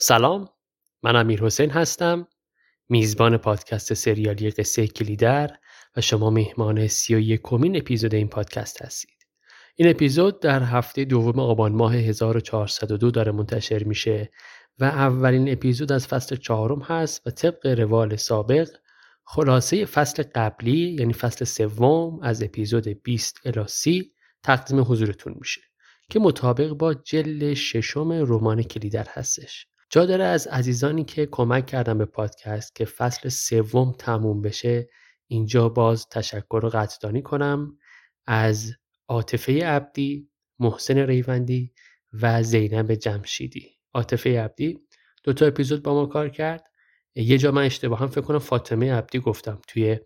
سلام من امیر حسین هستم میزبان پادکست سریالی قصه کلیدر و شما مهمان سی و یکمین اپیزود این پادکست هستید. این اپیزود در هفته دوم آبان ماه 1402 داره منتشر میشه و اولین اپیزود از فصل چهارم هست و طبق روال سابق خلاصه فصل قبلی یعنی فصل سوم از اپیزود 20 الی 30 تقدیم حضورتون میشه که مطابق با جل ششم رمان کلیدر هستش. جا داره از عزیزانی که کمک کردن به پادکست که فصل سوم تموم بشه اینجا باز تشکر و قدردانی کنم از عاطفه عبدی، محسن ریوندی و زینب جمشیدی. عاطفه عبدی دو تا اپیزود با ما کار کرد. یه جا من اشتباه هم فکر کنم فاطمه عبدی گفتم توی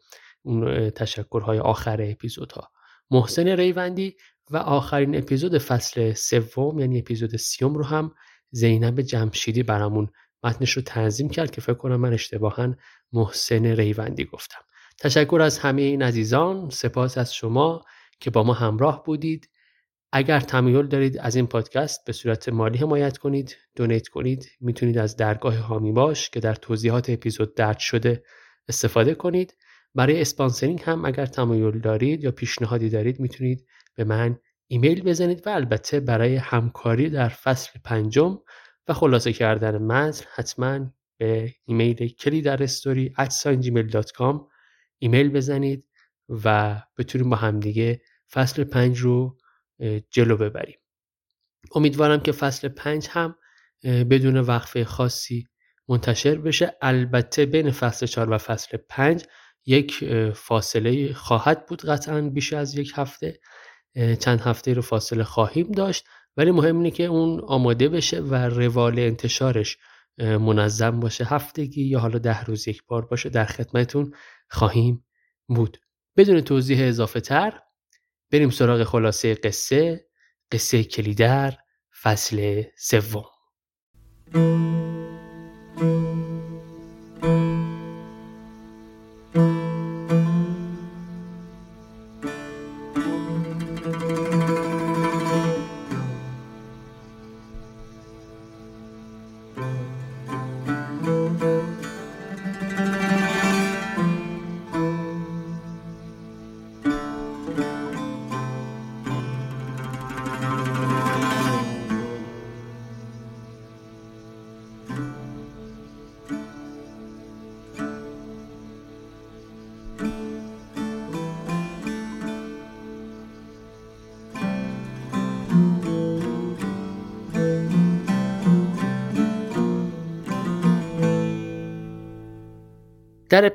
اون تشکرهای آخر اپیزودها. محسن ریوندی و آخرین اپیزود فصل سوم یعنی اپیزود سیوم رو هم زینب جمشیدی برامون متنش رو تنظیم کرد که فکر کنم من اشتباها محسن ریوندی گفتم. تشکر از همه این عزیزان. سپاس از شما که با ما همراه بودید. اگر تمایل دارید از این پادکست به صورت مالی حمایت کنید دونیت کنید می‌تونید از درگاه هامی باش که در توضیحات اپیزود درد شده استفاده کنید. برای sponsoring هم اگر تمایل دارید یا پیشنهادی دارید می‌تونید به من ایمیل بزنید و البته برای همکاری در فصل پنجم و خلاصه کردن متن حتما به ایمیل کلی در استوری ایمیل بزنید و بتونیم با همدیگه فصل پنج رو جلو ببریم. امیدوارم که فصل پنج هم بدون وقفه خاصی منتشر بشه. البته بین فصل چهار و فصل پنج یک فاصله خواهد بود قطعا بیش از یک هفته. چند هفته رو فاصله خواهیم داشت ولی مهم اینه که اون آماده بشه و روال انتشارش منظم باشه. هفتگی یا حالا ده روز یک بار باشه در خدمتون خواهیم بود. بدون توضیح اضافه تر بریم سراغ خلاصه قصه قصه کلیدر فصل سوم.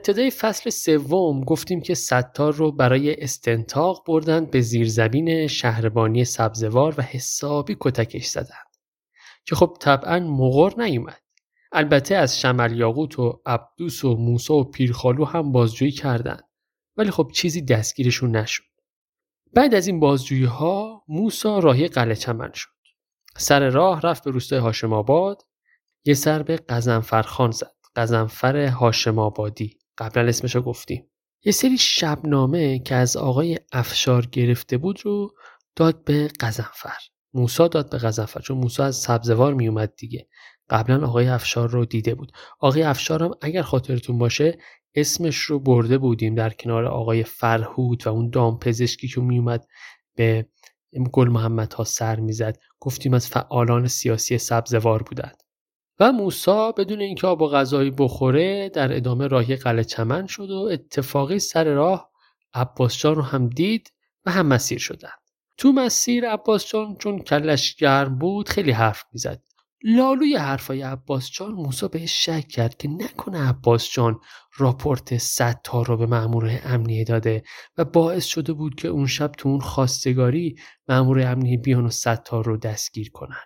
ابتدای فصل سوم گفتیم که ستار رو برای استنتاق بردن به زیرزمین شهربانی سبزوار و حسابی کتکش زدن که خب طبعا مغر نیومد. البته از شمل یاقوت و عبدوس و موسا و پیرخالو هم بازجویی کردند ولی خب چیزی دستگیرشون نشد. بعد از این بازجویی ها موسا راهی قلعه چمن شد. سر راه رفت به روستای هاشم آباد یه سر به قزنفرخان زد قزنفر هاشم آبادی. قبلا اسمشو گفتیم یه سری شبنامه که از آقای افشار گرفته بود رو داد به قزنفر موسا داد به قزنفر چون موسا از سبزوار میومد دیگه. قبلا آقای افشار رو دیده بود. آقای افشار هم اگر خاطرتون باشه اسمش رو برده بودیم در کنار آقای فرهود و اون دام پزشکی که میومد به گل محمد ها سر می‌زد. گفتیم از فعالان سیاسی سبزوار بودند و موسا بدون اینکه آب و غذایی بخوره در ادامه راهی قلعه چمن شد و اتفاقی سر راه عباس جان رو هم دید و هم مسیر شدن تو مسیر عباس جان چون کلش گرم بود خیلی حرف می‌زد. لالوی حرفای عباس جان موسا بهش شک کرد که نکنه عباس جان راپورت تا رو به مأمور امنیه داده و باعث شده بود که اون شب تو اون خواستگاری مأمور امنیه بیان و تا رو دستگیر کنن.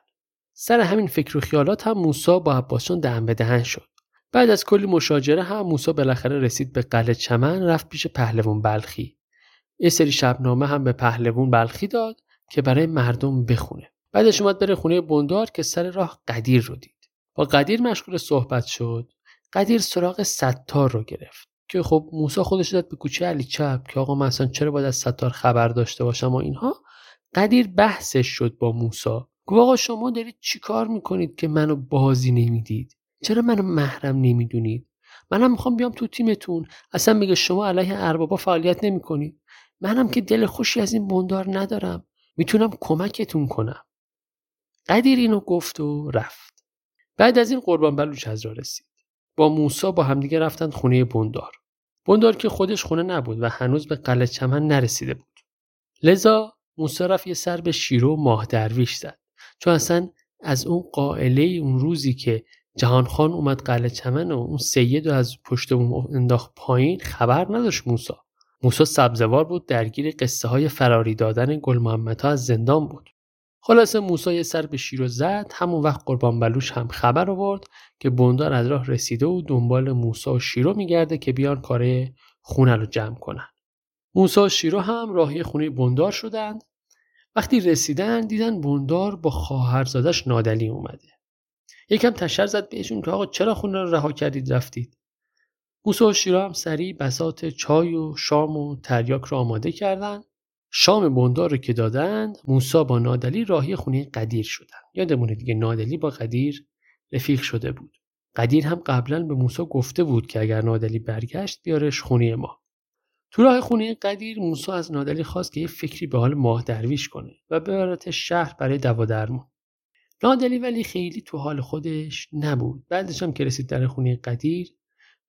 سر همین فکر و خیالات هم موسا با عباسجان دهن به دهن شد. بعد از کلی مشاجره هم موسا بالاخره رسید به قلعه چمن رفت پیش پهلوان بلخی. یه سری شبنامه هم به پهلوان بلخی داد که برای مردم بخونه. بعدش اومد بره خونه بندار که سر راه قدیر رو دید. با قدیر مشغول صحبت شد. قدیر سراغ ستار رو گرفت که خب موسا خودش داد به کوچه علی چپ که آقا مثلا چرا باید از ستار خبر داشته باشم و اینها. قدیر بحثش شد با موسا. گفت آقا شما دارید چیکار می‌کنید که منو بازی نمی‌دید؟ چرا منو محرم نمی‌دونید؟ منم می‌خوام بیام تو تیمتون. اصلا میگه شما علیه اربابا فعالیت نمی‌کنید. منم که دل خوشی از این بندار ندارم. می‌تونم کمکتون کنم. قدیر اینو گفت و رفت. بعد از این قربان بلوچ از را رسید. با موسا با همدیگه رفتن خونه بندار. بندار که خودش خونه نبود و هنوز به قلعه چمن نرسیده بود. لذا موسا رفت یه سر به شیرو ماه درویش زد. چون اصلا از اون قائله اون روزی که جهان خان اومد قلعه چمن و اون سید از پشت اون انداخت پایین خبر نداشت موسا. موسا سبزوار بود درگیر قصه های فراری دادن گل محمد از زندان بود. خلاصه موسا یه سر به شیر زد همون وقت قربان بلوش هم خبر آورد که بندار از راه رسیده و دنبال موسا و شیرو میگرده که بیان کاره خونه رو جمع کنن. موسا و شیرو هم راهی خونه بندار شدند. وقتی رسیدن دیدن بندار با خواهرزادش نادلی اومده. یکم تشر زد بهشون که آقا چرا خونه رو رها کردید رفتید؟ موسا و شیرو هم سریع بسات چای و شام و تریاک رو آماده کردند شام بندار رو که دادند موسا با نادلی راهی خونه قدیر شدن. یادمونه دیگه نادلی با قدیر رفیق شده بود. قدیر هم قبلا به موسا گفته بود که اگر نادلی برگشت بیارش خونه ما. تو راه خونه قدیر موسا از نادلی خواست که یه فکری به حال ماه درویش کنه و ببرت شهر برای دوا درمون نادلی ولی خیلی تو حال خودش نبود. بعدش هم که رسید در خونه قدیر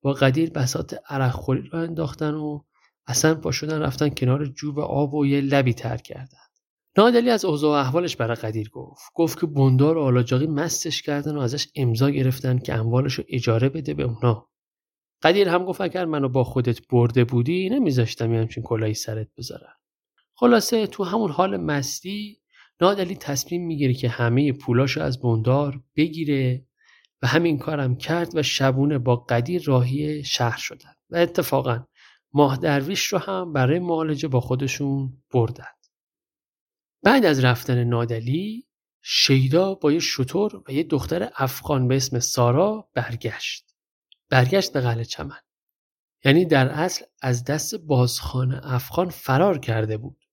با قدیر بسات عرق خوری را انداختن و اصلا پا شدن رفتن کنار جوب آب و یه لبی تر کردن. نادلی از اوضاع احوالش برای قدیر گفت. گفت که بندار و آلاجاقی مستش کردن و ازش امضا گرفتن که اموالش رو اجاره بده به اونا. قدیر هم گفت اگر منو با خودت برده بودی نمیذاشتم یه همچین کلاهی سرت بذارم. خلاصه تو همون حال مستی نادلی تصمیم می‌گیره که همه پولاشو از بندار بگیره و همین کارم کرد و شبونه با قدیر راهی شهر شدن و اتفاقا ماه درویش رو هم برای معالجه با خودشون بردن. بعد از رفتن نادلی شیدا با یه شطور و یه دختر افغان به اسم سارا برگشت. برگشت به قلعه چمن. یعنی در اصل از دست بازخان افغان فرار کرده بود.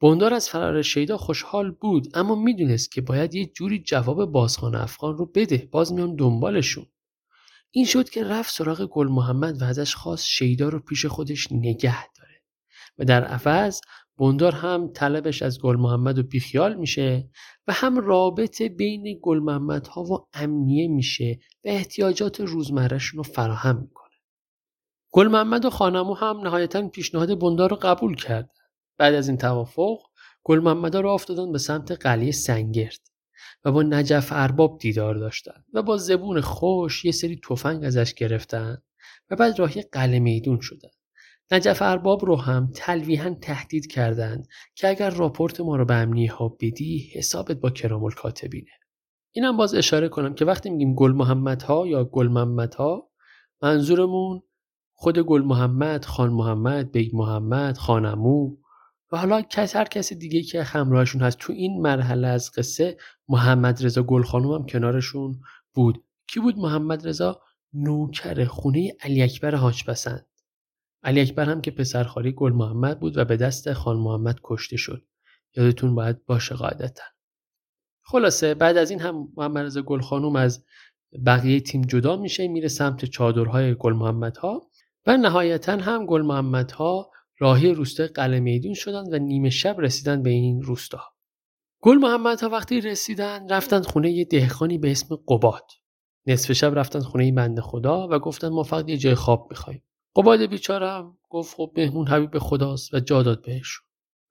بندار از فرار شیدا خوشحال بود اما می‌دونست که باید یه جوری جواب بازخان افغان رو بده باز میان دنبالشون. این شد که رفت سراغ گل محمد و ازش خواست شیدا رو پیش خودش نگه داره. و در عوض بندار هم طلبش از گل محمد و بیخیال میشه و هم رابطه بین گل محمد ها و امنیه میشه و احتیاجات روزمرهشون رو فراهم می‌کنه. گل محمد و خانمو هم نهایتا پیشنهاد بندار رو قبول کرد. بعد از این توافق گل محمد رو افتادن به سمت قلیه سنگرد و با نجف ارباب دیدار داشتن و با زبون خوش یه سری تفنگ ازش گرفتن و بعد راهی قلعه میدون شدن. نجف ارباب رو هم تلویحا تهدید کردند که اگر راپورت ما رو به امنیه ها بدی حسابت با کرام الکاتبینه. اینم باز اشاره کنم که وقتی میگیم گل محمد ها یا گل محمد ها منظورمون خود گل محمد، خان محمد، بیگ محمد، خان‌عمو و حالا کس هر کسی دیگه که همراهشون هست. تو این مرحله از قصه محمد رضا گل خانم هم کنارشون بود. کی بود محمد رضا؟ نوکر خونه علی اکبر پسند علی اکبر هم که پسرخالی گل محمد بود و به دست خان محمد کشته شد. یادتون باید باشه قاعدتا. خلاصه بعد از این هم محمد رضا گل خانوم از بقیه تیم جدا میشه میره سمت چادرهای گل محمد ها و نهایتا هم گل محمد ها راهی روستای قلعه میدون شدن و نیمه شب رسیدن به این روستا. گل محمد ها وقتی رسیدن رفتن خونه یه دهخانی به اسم قباد. نصف شب رفتن خونه بنده خدا و گفتن ما فقط یه جای خواب می‌خوایم. قباد بیچارم؟ گفت خب مهمون حبیب خداست و جا داد بهش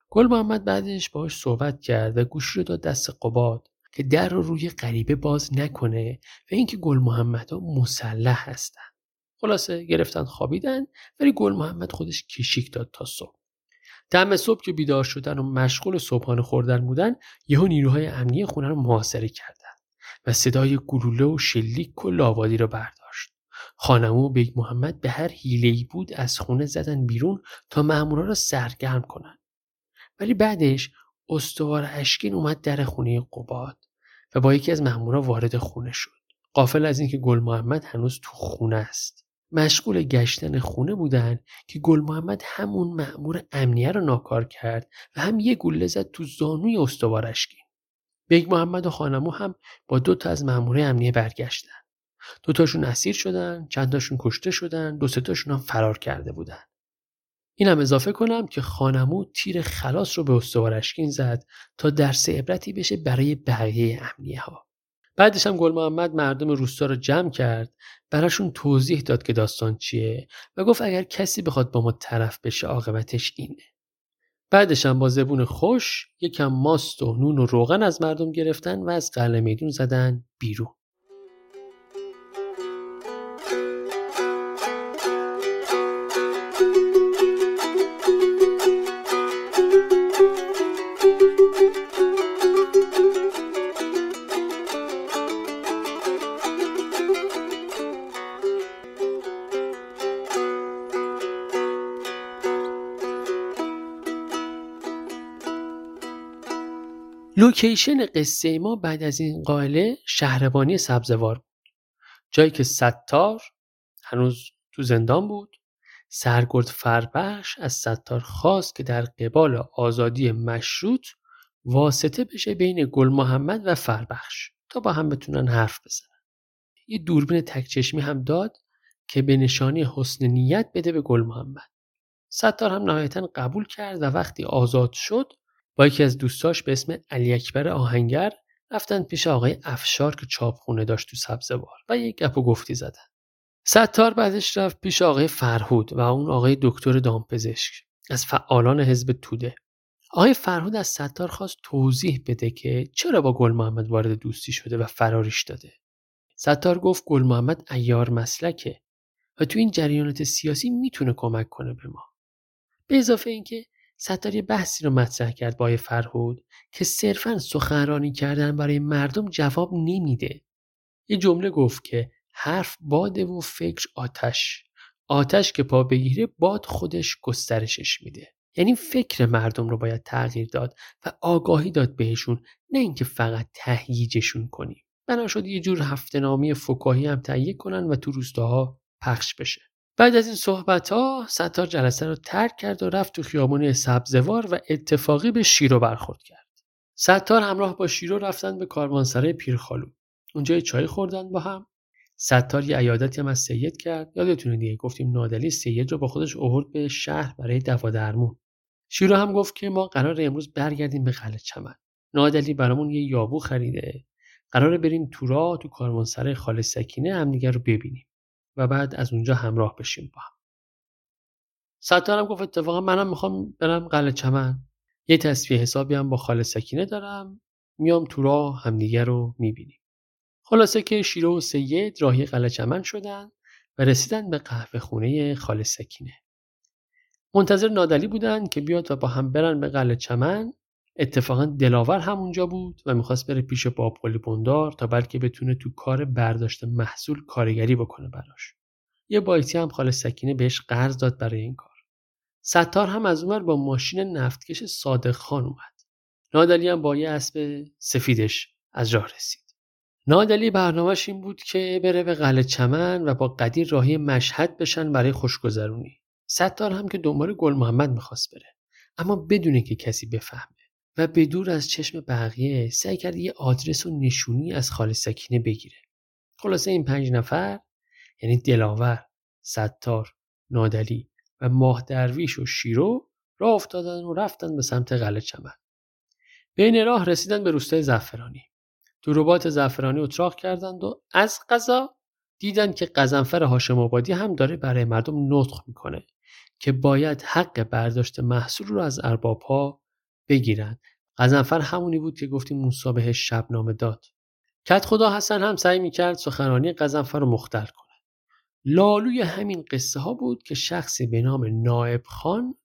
گل محمد بعدش باش صحبت کرد و گوش رو داد دست قباد که در رو روی غریبه باز نکنه و اینکه گل محمد ها مسلح هستن. خلاصه گرفتن خوابیدن ولی گل محمد خودش کشیک داد تا صبح. دم صبح که بیدار شدن و مشغول صبحانه خوردن بودن یهو نیروهای امنیه خونه رو محاصره کردن و صدای گلوله و شلیک کل آبادی رو برداشت. خان‌عمو و بیگ محمد به هر حیله‌ای بود از خونه زدن بیرون تا مامورا را سرگرم کنند ولی بعدش استوار اشکین اومد در خونه قباد و با یکی از مامورا وارد خونه شد. غافل از اینکه گل محمد هنوز تو خونه است. مشغول گشتن خونه بودن که گل محمد همون مأمور امنیه رو ناکار کرد و هم یه گلوله زد تو زانوی استوار اشکین. بیگ محمد و خان‌عمو هم با دو تا از مامورای امنیه برگشتن. دو تاشون اسیر شدن، چند تاشون کشته شدن، دو تاشون هم فرار کرده بودن. اینم اضافه کنم که خان‌عمو تیر خلاص رو به استوار اشکین زد تا درس عبرتی بشه برای بقیه امنیه ها. بعدش هم گل محمد مردم روستا رو جمع کرد براشون توضیح داد که داستان چیه و گفت اگر کسی بخواد با ما طرف بشه عاقبتش اینه. بعدش هم با زبون خوش یکم ماست و نون و روغن از مردم گرفتن و از قلعه میدون زدن بیرون. لوکیشن قصه ما بعد از این قائله شهربانی سبزوار بود. جایی که ستار هنوز تو زندان بود سرگرد فربخش از ستار خواست که در قبال آزادی مشروط واسطه بشه بین گل محمد و فربخش تا با هم بتونن حرف بزنن. یه دوربین تکچشمی هم داد که به نشانی حسن نیت بده به گل محمد. ستار هم نهایتا قبول کرد و وقتی آزاد شد با یکی از دوستاش به اسم علی اکبر آهنگر رفتن پیش آقای افشار که چاپخونه داشت تو سبزوار و یک گپ و گفتی زدن. ستار بعدش رفت پیش آقای فرهود و اون آقای دکتر دامپزشک از فعالان حزب توده. آقای فرهود از ستار خواست توضیح بده که چرا با گل محمد وارد دوستی شده و فراریش داده. ستار گفت گل محمد ایار مسلکه و تو این جریانات سیاسی می‌تونه کمک کنه به ما. به اضافه اینکه ستار بحثی رو مطرح کرد با فرهود که صرفا سخنرانی کردن برای مردم جواب نمیده. یه جمله گفت که حرف باده و فکر آتش. آتش که پا بگیره باد خودش گسترشش میده. یعنی فکر مردم رو باید تغییر داد و آگاهی داد بهشون نه اینکه فقط تهییجشون کنیم. بنا شد یه جور هفته نامی فکاهی هم تهیه کنن و تو روستاها پخش بشه. بعد از این صحبت ها ستار جلسه رو ترک کرد و رفت تو خیابانی سبزوار و اتفاقی به شیرو برخورد کرد. ستار همراه با شیرو رفتن به کاروانسرای پیرخالو. اونجا چای خوردن با هم. ستار یه عیادتی هم از سید کرد. یادتونه دیگه گفتیم نادلی سید رو با خودش اوورد به شهر برای دوا درمون. شیرو هم گفت که ما قرار امروز برگردیم به قلعه چمن. نادلی برامون یه یابو خریده. قراره بریم تو راه تو کاروانسرای خاله سکینه همدیگه رو ببینیم. و بعد از اونجا همراه بشیم با هم. ستارم گفت اتفاقا منم می‌خوام برم قلعه چمن. یه تصفیه حسابی هم با خاله سکینه دارم. میام تو راه همدیگه رو می‌بینیم. خلاصه که شیرو و سید راهی قلعه چمن شدن و رسیدن به قهوه خونه خاله سکینه. منتظر نادلی بودن که بیاد و با هم برن به قلعه چمن. اتفاقا دلاور همونجا بود و می‌خواست بره پیش باب قلی بندار تا بلکه بتونه تو کار برداشت محصول کارگری بکنه براش. یه بایتی هم خاله سکینه بهش قرض داد برای این کار. ستار هم از اونور با ماشین نفتکش صادق خان اومد. نادلی هم با یه اسب سفیدش از راه رسید. نادلی برنامهش این بود که بره به قلعه چمن و با قدیر راهی مشهد بشن برای خوشگذرونی. ستار هم که دنبال گل محمد می‌خواست بره. اما بدونه که کسی بفهمه. و به دور از چشم بقیه سعی کرد یه آدرس و نشونی از خاله سکینه بگیره. خلاصه این پنج نفر یعنی دلاور، ستار، نادلی و ماه درویش و شیرو راه افتادن و رفتن به سمت قلعه چمن. بین راه رسیدن به روستای زعفرانی. تو ربات زعفرانی اتراق کردند و از قضا دیدن که قزنفر هاشم آبادی هم داره برای مردم نطق می‌کنه که باید حق برداشت محصول رو از اربابها بگیرن. غضنفر همونی بود که گفتیم موسی بهش شبنامه داد. کت خدا حسن هم سعی می‌کرد سخنرانی غضنفر رو مختل کنه. لالوی همین قصه ها بود که شخصی به نام نائب خان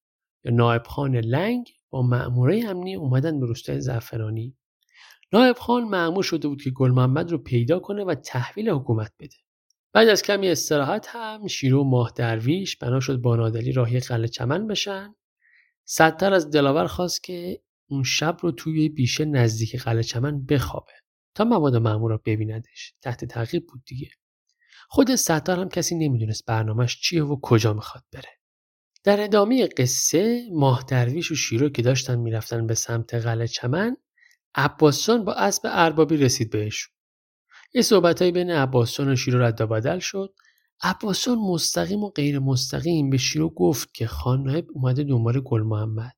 یا نائب خان لنگ با مأموره امنی اومدن به روستای زعفرانی. نائب خان مأمور شده بود که گل محمد رو پیدا کنه و تحویل حکومت بده. بعد از کمی استراحت هم شیرو ماه درویش بنا شد با نادلی راهی قلعه چمن بشن. ستر از دلاور خواست که اون شب رو توی بیشه نزدیک قلعه چمن بخوابه تا مواد معمول رو ببیندش. تحت تعقیب بود دیگه. خود ستار هم کسی نمی‌دونست برنامهش چیه و کجا می‌خواد بره. در ادامه قصه ماه درویش و شیرو که داشتن می‌رفتن به سمت قلعه چمن عباسجان با اسب اربابی رسید بهش یه صحبتهایی بین عباسجان و شیرو رد بدل شد. عباسجان مستقیم و غیر مستقیم به شیرو گفت که خان نایب اومده دنبال گل محمد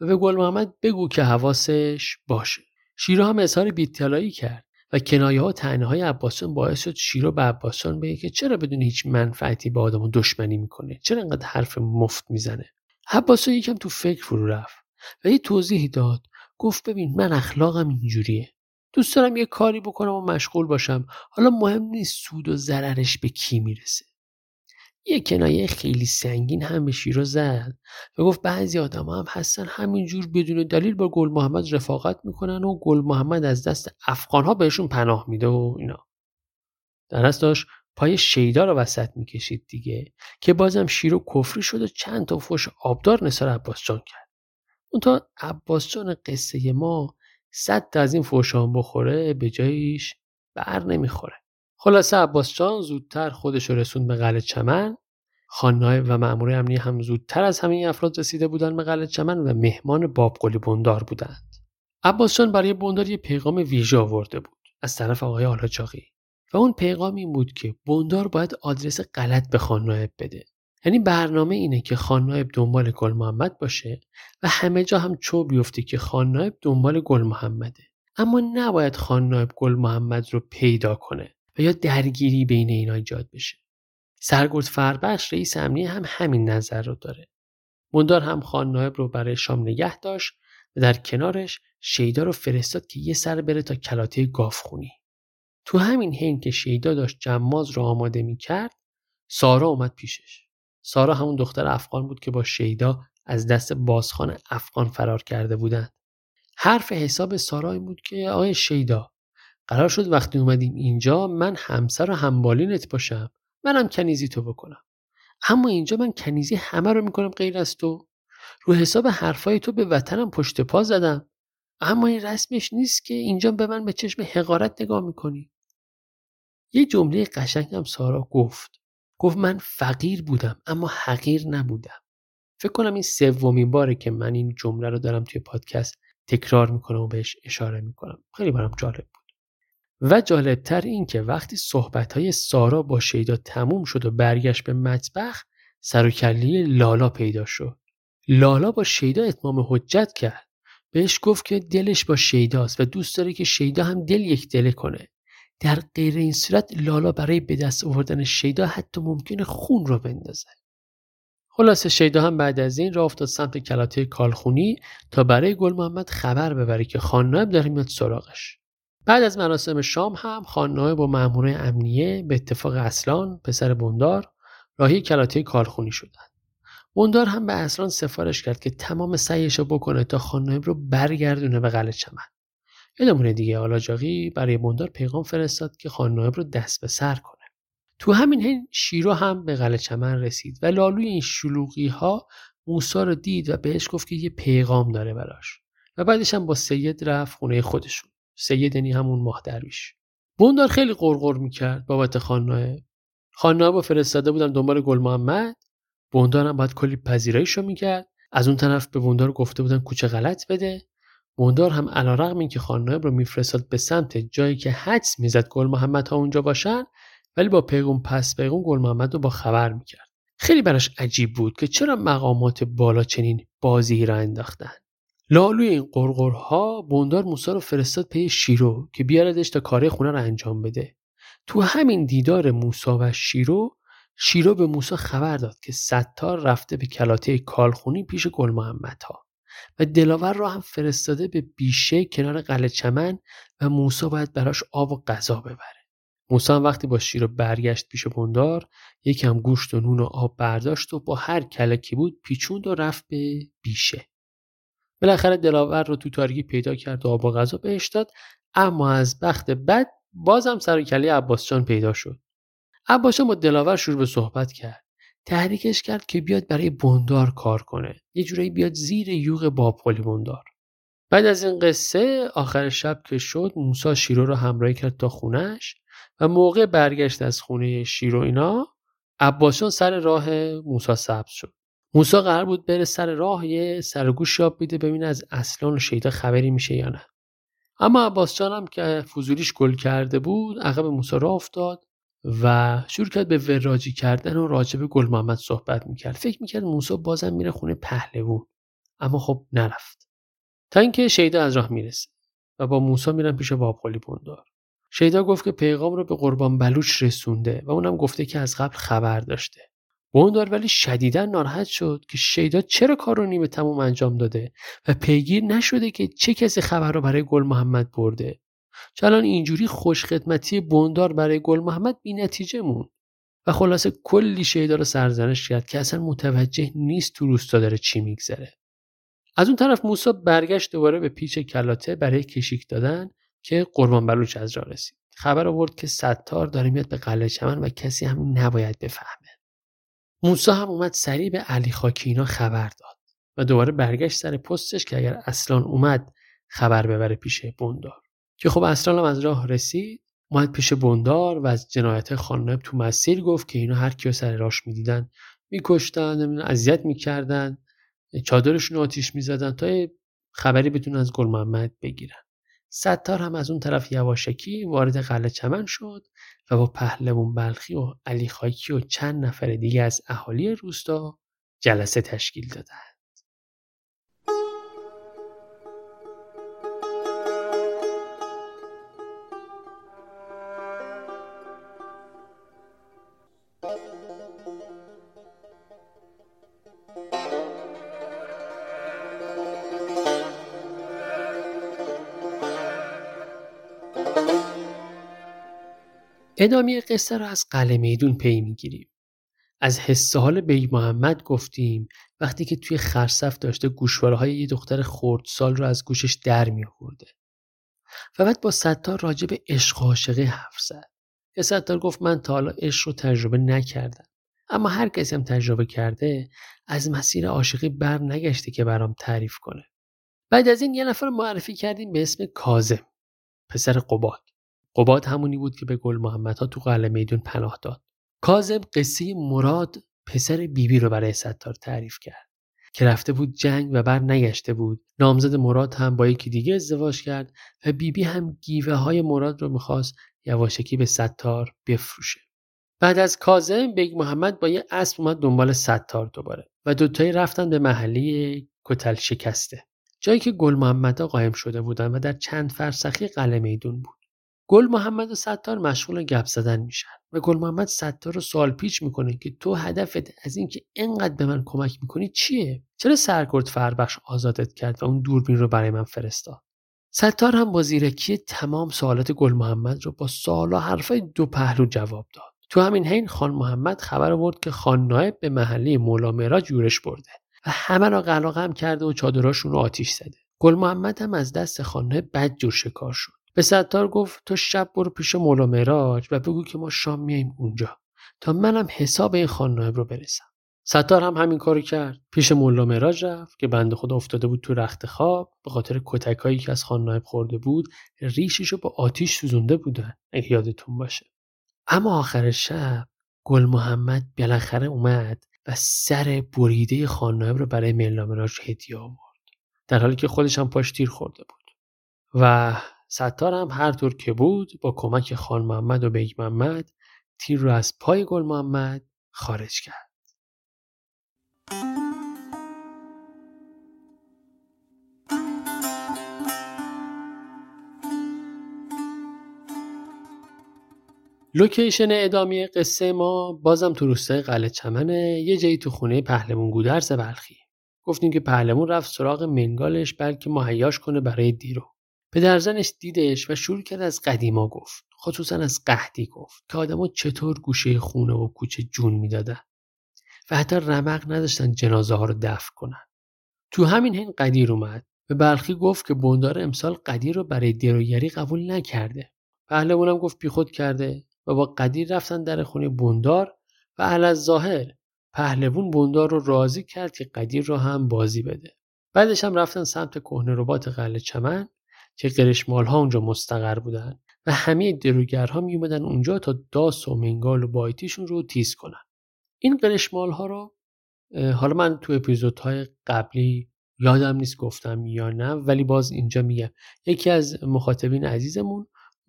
و به گل محمد بگو که حواسش باشه. شیرو هم اظهار بیطلایی کرد و کنایه ها تنه های باعث شد شیرو به عباسان بگه که چرا بدون هیچ منفعتی با آدم دشمنی می‌کنه؟ چرا انقدر حرف مفت می‌زنه؟ عباسان یکم تو فکر فرو رفت و یه توضیحی داد. گفت ببین من اخلاقم اینجوریه. دوست دارم یه کاری بکنم و مشغول باشم. حالا مهم نیست سود و ضررش به کی می‌رسه. یه کنایه خیلی سنگین هم به شیرو زد و گفت بعضی آدم هم هستن همینجور بدون دلیل با گل محمد رفاقت می‌کنن و گل محمد از دست افغان ها بهشون پناه میده و اینا. در داشت؟ پای شیدا رو وسط می‌کشید دیگه که بازم شیرو کفری شد و چند تا فوش آبدار نثار عباس جان کرد. اون تا عباس جان قصه ما صد تا از این فوشان بخوره به جایش بر نمی‌خوره. خلاصه عباس جان زودتر خودش رسوند به قلعه چمن. خانهای و مأمور امنی هم زودتر از همه افراد رسیده بودند به قلعه چمن و مهمان بابقلی بندار بودند. عباس جان برای بندار یه پیغام ویژه آورده بود از طرف آقای آلاچاقی. و اون پیغام این بود که بندار باید آدرس غلط به خان بده. یعنی برنامه اینه که خان دنبال گل محمد باشه و همه جا هم چوب بیفته که خان دنبال گل محمده. اما نباید خان گل محمد رو پیدا کنه و یا درگیری بین اینا ایجاد بشه. سرگرد فربخش رئیس امنیه هم همین نظر رو داره. مندار هم خان نایب رو برای شام نگه داشت و در کنارش شیدا رو فرستاد که یه سر بره تا کلاته گافخونی تو همین حین که شیدا داشت جماز رو آماده می کرد سارا اومد پیشش. سارا همون دختر افغان بود که با شیدا از دست بازخان افغان فرار کرده بودند. حرف حساب سارا این بود که آقای شیدا قرار شد وقتی اومدیم اینجا من همسر و همبالینت باشم. منم کنیزی تو بکنم. اما اینجا من کنیزی همه رو می‌کنم غیر از تو. رو حساب حرفای تو به وطنم پشت پا زدم. اما این رسمش نیست که اینجا به من به چشم حقارت نگاه می‌کنی. یه جمله قشنگ هم سارا گفت. گفت من فقیر بودم اما حقیر نبودم. فکر کنم این سومین باره که من این جمله رو دارم توی پادکست تکرار می‌کنم و بهش اشاره می‌کنم. خیلی برام جالب بود. و جالبتر این که وقتی های سارا با شیدا تموم شد و برگشت به مطبخ سر و لالا پیدا شد. لالا با شیدا اتمام حجت کرد. بهش گفت که دلش با شیداست و دوست داره که شیدا هم دل یک دله کنه. در غیر این صورت لالا برای به دست آوردن شیدا حتی ممکنه خون رو بندازه خلاصه شیدا هم بعد از این راه افتاد سمت کلاته کالخونی تا برای گل محمد خبر ببره که خان داره میاد سراغش. بعد از مراسم شام هم خان با مامورای امنیه به اتفاق اصلان پسر بندار راهی کلاته کارخونی شدند. بندار هم به اصلان سفارش کرد که تمام سعیش رو بکنه تا خان رو برگردونه به قلعه چمن. یادمونه دیگه آلاجاقی برای بندار پیغام فرستاد که خان رو دست به سر کنه. تو همین حین شیرو هم به قلعه چمن رسید و لالوی این شلوغی ها موسا رو دید و بهش گفت که یه پیغام داره براش و بعدش هم با سید رفت خونه خودشون. سیدنی همون ماه درویش. بوندار خیلی قرقر می‌کرد بابت خانناه خانناه با فرستاده بودن دنبال گل محمد. بوندار هم باید کلی پذیراییشو می‌کرد. از اون طرف به بوندار گفته بودن کوچه غلط بده. بوندار هم علیرغم اینکه خانناه رو میفرستاد به سمت جایی که حدس می‌زد گل محمد ها اونجا باشن ولی با پیغون پس پیغون گل محمد رو با خبر می‌کرد. خیلی براش عجیب بود که چرا مقامات بالا چنین بازی را انداختن. لالوی این قرقرها بوندار موسا رو فرستاد پی شیرو که بیاردش تا کار خونه رو انجام بده. تو همین دیدار موسا و شیرو شیرو به موسا خبر داد که ستار رفته به کلاته کالخونی پیش گل محمد ها. و دلاور را هم فرستاده به بیشه کنار قلعه چمن و موسا باید براش آب و غذا ببره. موسا هم وقتی با شیرو برگشت پیش بوندار یکم گوشت و نون و آب برداشت و با هر کلکی بود پیچوند و رفت به بیشه. بالاخره دلاور رو تو تاریکی پیدا کرد و آب و غذا بهش داد اما از بخت بد بازم سر کله عباس جان پیدا شد. عباس با دلاور شروع به صحبت کرد. تحریکش کرد که بیاد برای بندار کار کنه. یه جورایی بیاد زیر یوغ بابقلی بندار. بعد از این قصه آخر شب که شد موسا شیرو رو همراهی کرد تا خونش و موقع برگشت از خونه شیرو اینا عباسیان سر راه موسا سبز شد. موسا قرار بود بره سر راه یه سرگوش یاب بیده ببینه از اصلان و شیدا خبری میشه یا نه. اما عباس جانم که فضولیش گل کرده بود عقب موسی را افتاد. و شروع کرد به وراجی کردن و راجب گل محمد صحبت می‌کرد. فکر می‌کرد موسی بازم میره خونه پهلوون اما خب نرفت. تا اینکه شیدا از راه می‌رسه و با موسی میرن پیش وابقلی بندار. شیدا گفت که پیغام رو به قربان بلوچ رسونده و اونم گفته که از قبل خبر داشته. بوندار ولی شدیدا ناراحت شد که شیدا چرا کار رو نیمه تموم انجام داده و پیگیر نشده که چه کسی خبر رو برای گل محمد برده. چون اینجوری خوشخدمتی بوندار برای گل محمد بی نتیجه مون و خلاصه کلی شیدا رو سرزنش کرد که اصلا متوجه نیست تو روستا داره چی میگذره. از اون طرف موسی برگشت دوباره به پیچ کلاته برای کشیک دادن که قربان بلوچ از راه رسید. خبر آورد که ستار داره میاد به قلعه چمن و کسی هم نباید بفهمه. موسی هم اومد سریع به علی خاکینا خبر داد و دوباره برگشت سر پستش که اگر اصلان اومد خبر ببره پیش بندار. که خب اصلان هم از راه رسید اومد پیش بندار و از جنایت خانم تو مسیر گفت که اینا هر کیو سر راش می‌دیدن میکشتن اذیت می‌کردن چادرشون آتیش می‌زدن تا خبری بتونن از گل محمد بگیرن ستار هم از اون طرف یواشکی وارد قلعه چمن شد و با پهلوان بلخی و علی خاکی و چند نفر دیگه از اهالی روستا جلسه تشکیل دادن. ادامه قصه را از قلعه میدون پی می‌گیریم. از حس حال بیگ محمد گفتیم وقتی که توی خرصف داشته گوشواره های یه دختر خردسال رو از گوشش در می آورده. و بعد با ستار راجع به عشق عاشقی حرف زد. یه ستار گفت من تا حالا عشق رو تجربه نکردم. اما هر کسی هم تجربه کرده از مسیر عاشقی بر نگشته که برام تعریف کنه. بعد از این یه نفر معرفی کردیم به اسم کاظم پسر قباد قباد همونی بود که به گل محمد ها تو قلعه میدون پناه داد. کاظم قصه مراد پسر بیبی بی رو برای ستار تعریف کرد که رفته بود جنگ و بر نگشته بود. نامزد مراد هم با یکی دیگه ازدواج کرد و بیبی بی هم گیوه های مراد رو می‌خواست یواشکی به ستار بفروشه. بعد از کاظم بیگ محمد با یه اسب اومد دنبال ستار دوباره و دوتایی رفتن به محله کتل شکسته. جایی که گل محمد قایم شده بودن و در چند فرسخی قلعه میدون بود. گل محمد و ستار مشغول گپ زدن میشن و گل محمد ستار رو سوال پیچ می‌کنه که تو هدفت از اینکه انقدر به من کمک می‌کنی چیه؟ چرا سرکرد فربخش آزادت کرد و اون دوربین رو برای من فرستاد؟ ستار هم با زیرکی تمام سوالات گل محمد رو با سوال و حرفای دو پهلو جواب داد. تو همین حین خان محمد خبر آورد که خان نایب به محله مولا مراج یورش برده و همه را قلقم کرده و چادراشون رو آتیش زده. گل محمد هم از دست خانه بد جور شکار شد. به ستار گفت تو شب برو پیش مولا مراج و بگو که ما شام میاییم اونجا تا منم حساب این خان رو برسم. ستار هم همین کارو کرد. پیش مولا مراج رفت که بند خود افتاده بود تو رخت خواب. به خاطر کتکایی که از خان نایب خورده بود ریشش رو با آتیش سوزونده بودن. اگه یادتون باشه. اما آخر شب گل محمد بالاخره اومد و سر بریده خان نایب رو برای مولا مراج هدیه آورد. در حالی که خودش هم پاش تیر خورده بود. و ستار هم هر طور که بود با کمک خان محمد و بیگ محمد تیر رو از پای گل محمد خارج کرد. لوکیشن ادامه قصه ما بازم تو روستای قلعه چمنه یه جایی تو خونه پهلمون گودرز بلخی گفتیم که پهلمون رفت سراغ منگالش بلکه مهیاش کنه برای دیرو پدرزنش دیدش و شروع کرد از قدیما گفت. خصوصا از قهدی گفت که آدما چطور گوشه خونه و کوچه جون می‌دادن و حتی رمق نداشتن جنازه ها رو دفن کنن. تو همین حین قدیر اومد. به بلخی گفت که بندار امسال قدیر رو برای درویری قبول نکرده. پهلوانم گفت بیخود کرده. و با قدیر رفتن در خونه بندار و علی ظاهر پهلوون بندار رو راضی کرد که قدیر رو هم بازی بده. بعدش هم رفتن سمت کهنه ربات قلعه چمن که قرشمال ها اونجا مستقر بودن و همه دروگرها می اومدن اونجا تا داس و منگال و بایتیشون رو تیز کنن. این قرشمال ها رو حالا من تو اپیزودهای قبلی یادم نیست گفتم یا نه ولی باز اینجا میگم. یکی از مخاطبین عزیزمون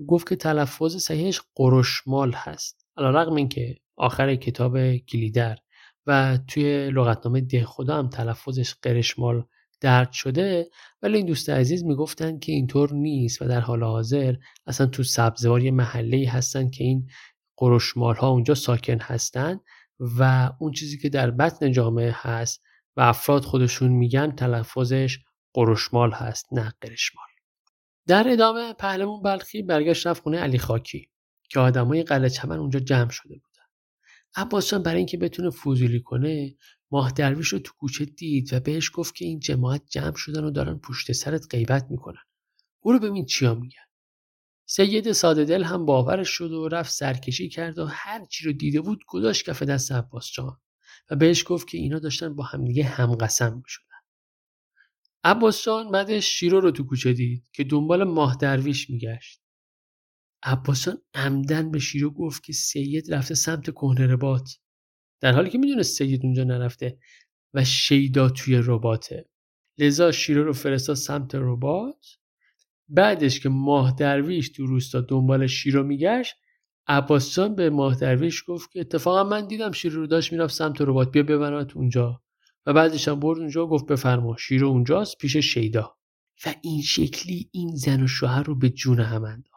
گفت که تلفظ صحیحش قرشمال هست. علا رقم این که آخر کتاب کلیدر و توی لغتنامه ده خدا هم تلفظش قرشمال درد شده ولی این دوست عزیز می‌گفتن که اینطور نیست و در حال حاضر اصلا تو سبزوار یه محله هستن که این قرشمال ها اونجا ساکن هستن و اون چیزی که در بطن جامعه هست و افراد خودشون میگن تلفظش قرشمال هست نه قرشمال. در ادامه پهلمون بلخی برگشت رفت خونه علی خاکی که آدمای قلعه چمن اونجا جمع شده بودن عباس برای اینکه بتونه فضولی کنه ماه درویش رو تو کوچه دید و بهش گفت که این جماعت جمع شدن و دارن پشت سرت غیبت می‌کنن. برو ببین چیا میگن. سید ساده دل هم باورش شد و رفت سرکشی کرد و هر چی رو دیده بود گذاشت کف دست عباس جان و بهش گفت که اینا داشتن با همدیگه هم قسم می‌شدن. عباس جان بعدش شیرو رو تو کوچه دید که دنبال ماه درویش میگشت. عباس جان عمدن به شیرو گفت که سید رفته سمت کهنه رباط در حالی که می‌دونه سید اونجا نرفته و شیدا توی رباته. لذا شیرو رو فرستاد سمت رباط بعدش که ماه درویش تو روستا دنبال شیرو میگشت عباسان به ماه درویش گفت که اتفاقا من دیدم شیرو رو داشت می‌رفت سمت ربات بیا ببرمت اونجا. و بعدش هم برد اونجا گفت بفرما شیرو اونجاست پیش شیدا. و این شکلی این زن و شوهر رو به جون هم انداخت.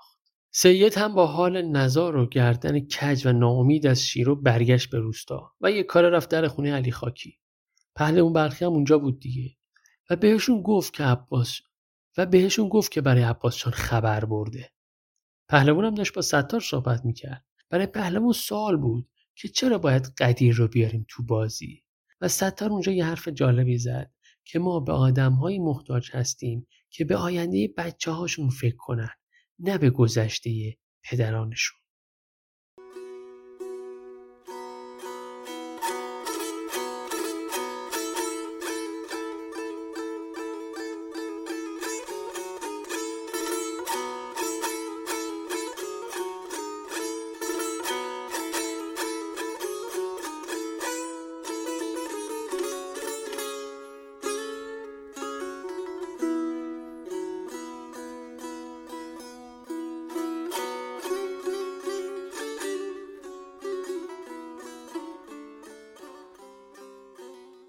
سید هم با حال نزار و گردن کج و ناامید از شیرو برگشت به روستا و یه کار رفت در خونه علی خاکی. پهل اون برخی هم اونجا بود دیگه. و بهشون گفت که عباس و بهشون گفت که برای عباس جان خبر برده. پهلوان هم داشت با ستار صحبت می‌کرد. برای پهلوان سوال بود که چرا باید قدیر رو بیاریم تو بازی؟ و ستار اونجا یه حرف جالبی زد که ما به آدمهایی محتاج هستیم که به آینده بچه هاشون فکر کنن. نه به گذشته پدرانشون.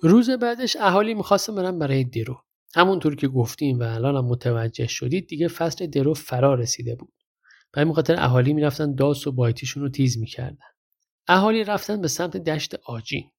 روز بعدش اهالی می‌خواستم برن برای درو. همونطور که گفتیم و الان هم متوجه شدید دیگه فصل درو فرا رسیده بود. به این خاطر اهالی می‌رفتن داس و بایتیشون رو تیز می‌کردن. اهالی رفتن به سمت دشت آجین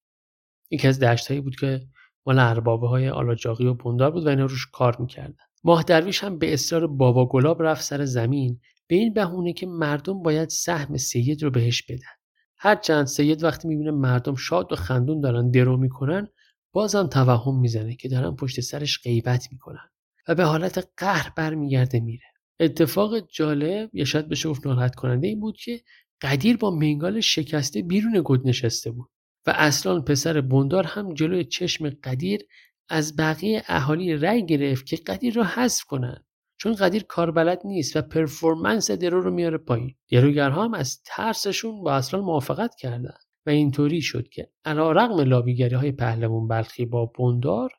یکی از دشت هایی بود که مال اربابه های آلاجاقی و بندار بود و اینا روش کار می‌کردن. ماه درویش هم به اصرار بابا گلاب رفت سر زمین به این بهونه که مردم باید سهم سید رو بهش بدن. هرچند سید وقتی می‌بینه مردم شاد و خندون دارن درو می‌کنن بازم توهم می‌زنه که دارن پشت سرش غیبت می‌کنن و به حالت قهر برمیگرده میره. اتفاق جالب یا شاید بشه گفت ناراحت کننده این بود که قدیر با منگال شکسته بیرون گد نشسته بود و اصلا پسر بندار هم جلوی چشم قدیر از بقیه اهالی رأی گرفت که قدیر رو حذف کنن. چون قدیر کاربلد نیست و پرفورمنس درو رو میاره پایین. دروگرها هم از ترسشون با اصلا موافقت کردن. و اینطوری شد که علی‌رغم لابیگری های پهلوان بلخی با بندار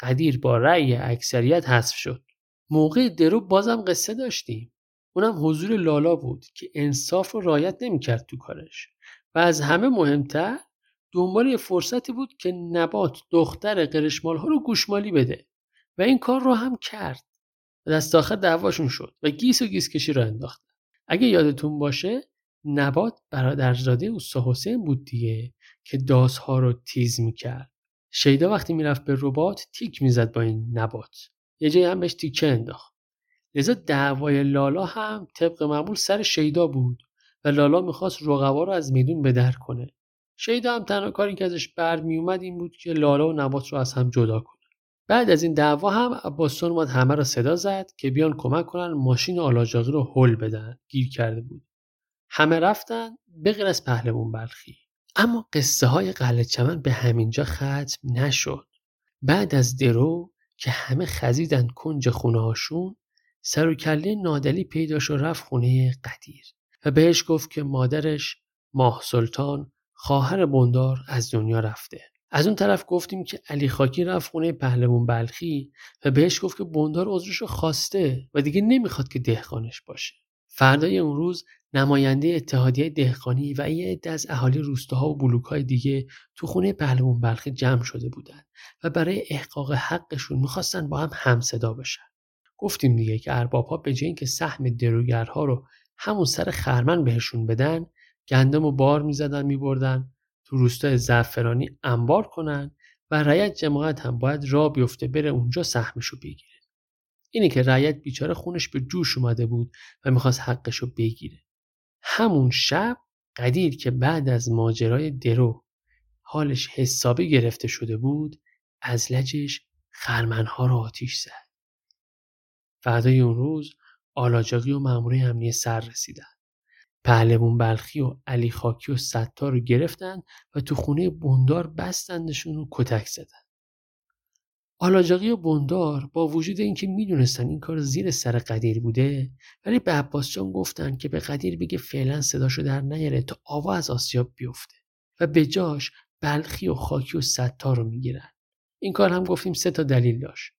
قدیر با رأی اکثریت حذف شد. موقع درو بازم قصه داشتیم. اونم حضور لالا بود که انصاف رو رعایت نمی‌کرد تو کارش. و از همه مهمتر دنبال یه فرصتی بود که نبات دختر قرشمال ها رو گوشمالی بده. و این کار رو هم کرد. و دست آخر دعواشون شد و گیس و گیس کشی راه انداخت. اگه یادتون باشه نبات برادرزاده اوستا حسین بود دیگه که داسها رو تیز می‌کرد. شیدا وقتی می‌رفت به ربات تیک می‌زد با این نبات. یه جایی هم بهش تیکه انداخت. لذا دعوای لالا هم طبق معمول سر شیدا بود و لالا می‌خواست رقبا رو از میدون بدر کنه. شیدا هم تنها کاری که ازش برمیومد این بود که لالا و نبات رو از هم جدا کنه. بعد از این دعوا هم عباسون اومد همه رو صدا زد که بیان کمک کنن ماشین آلاجاقی رو هل بدن. گیر کرده بود. همه رفتن به غیر از پهلوان بلخی. اما قصه های قلعه چمن به همینجا ختم نشد. بعد از درو که همه خزیدن کنج خونه هاشون سر و کله نادلی پیداش و رفت خونه قدیر و بهش گفت که مادرش ماه سلطان خواهر بندار از دنیا رفته. از اون طرف گفتیم که علی خاکی رفت خونه پهلوان بلخی و بهش گفت که بندار عذرشو خواسته و دیگه نمی‌خواد که دهقانش باشه. فردای اون روز نماینده اتحادیه دهقانی و یه عده از اهالی روستاها و بلوکهای دیگه تو خونه پهلوان بلخی جمع شده بودن و برای احقاق حقشون می‌خواستن با هم همصدا بشن. گفتیم دیگه که اربابها به جای اینکه سهم دروگرها رو همون سر خرمن بهشون بدن گندم و بار می‌زدن میبردن تو روستای زعفرانی انبار کنن و رعیت جماعت هم باید را بیفته بره اونجا سهمشو بگیره. اینه که رعیت بیچاره خونش به جوش اومده بود و می‌خواست حقشو بگیره. همون شب قدیر که بعد از ماجرای درو حالش حسابی گرفته شده بود از لجش خرمنها رو آتیش زد فردای اون روز آلاجاقی و مامورای امنیه سر رسیدن پهلوون بلخی و علی خاکی و ستار رو گرفتن و تو خونه بندار بستندشون رو کتک زدن. آلاجاقی و بندار با وجود اینکه می‌دونستن این کار زیر سر قدیر بوده ولی به عباس جان گفتن که به قدیر بگه فعلا صداشو در نیاره تا آوا از آسیاب بیفته و به جاش بلخی و خاکی و ستار رو می‌گیرن. این کار هم گفتیم سه تا دلیل داشت.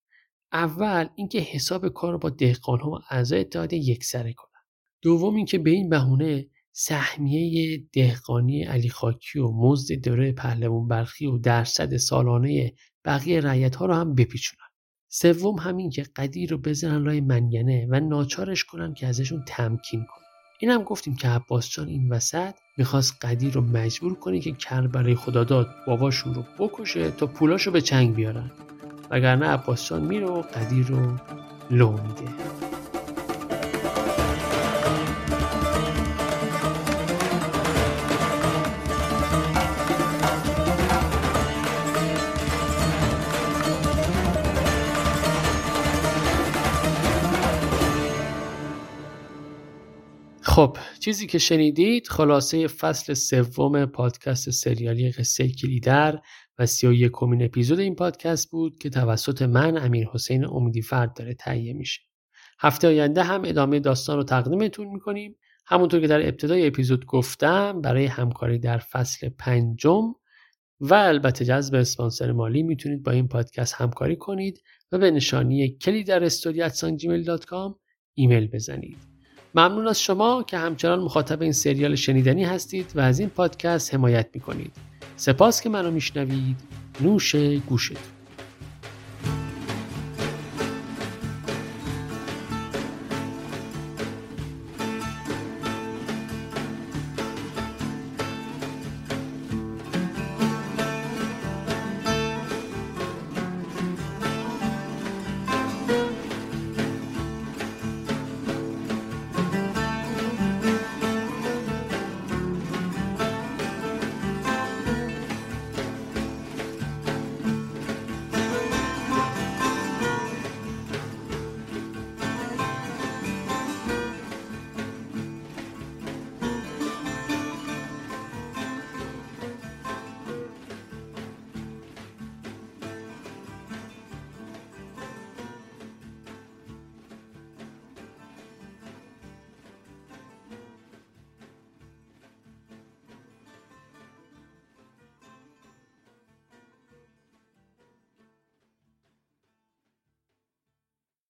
اول اینکه حساب کار رو با دهقانها و اعضای اتحادیه یکسره کنن. دوم اینکه به این بهونه سهمیه دهقانی علی خاکی و مزد دوره پهلوان برخی و درصد سالانه بقیه رعیت ها رو هم بپیچونن. سوم همین که قدیر رو بزنن لای منگنه و ناچارش کنن که ازشون تمکین کنن. این هم گفتیم که عباس جان این وسط می‌خواست قدیر رو مجبور کنه که کربلای خداداد باباشون رو بکشه تا پولاشو به چنگ بیارن. وگرنه عباس جان میره و قدیر رو لو میده. خب چیزی که شنیدید خلاصه فصل سوم پادکست سریالی قصه کلیدر و سی و یکمین اپیزود این پادکست بود که توسط من امیر حسین امیدی فرد داره تهیه میشه. هفته آینده هم ادامه داستان رو تقدیمتون می‌کنیم. همونطور که در ابتدای اپیزود گفتم برای همکاری در فصل پنجم و البته جذب اسپانسر مالی می‌تونید با این پادکست همکاری کنید و به نشانی کلی در ایمیل بزنید. ممنون از شما که همچنان مخاطب این سریال شنیدنی هستید و از این پادکست حمایت می‌کنید. سپاس که منو میشنوید. نوش گوشتون.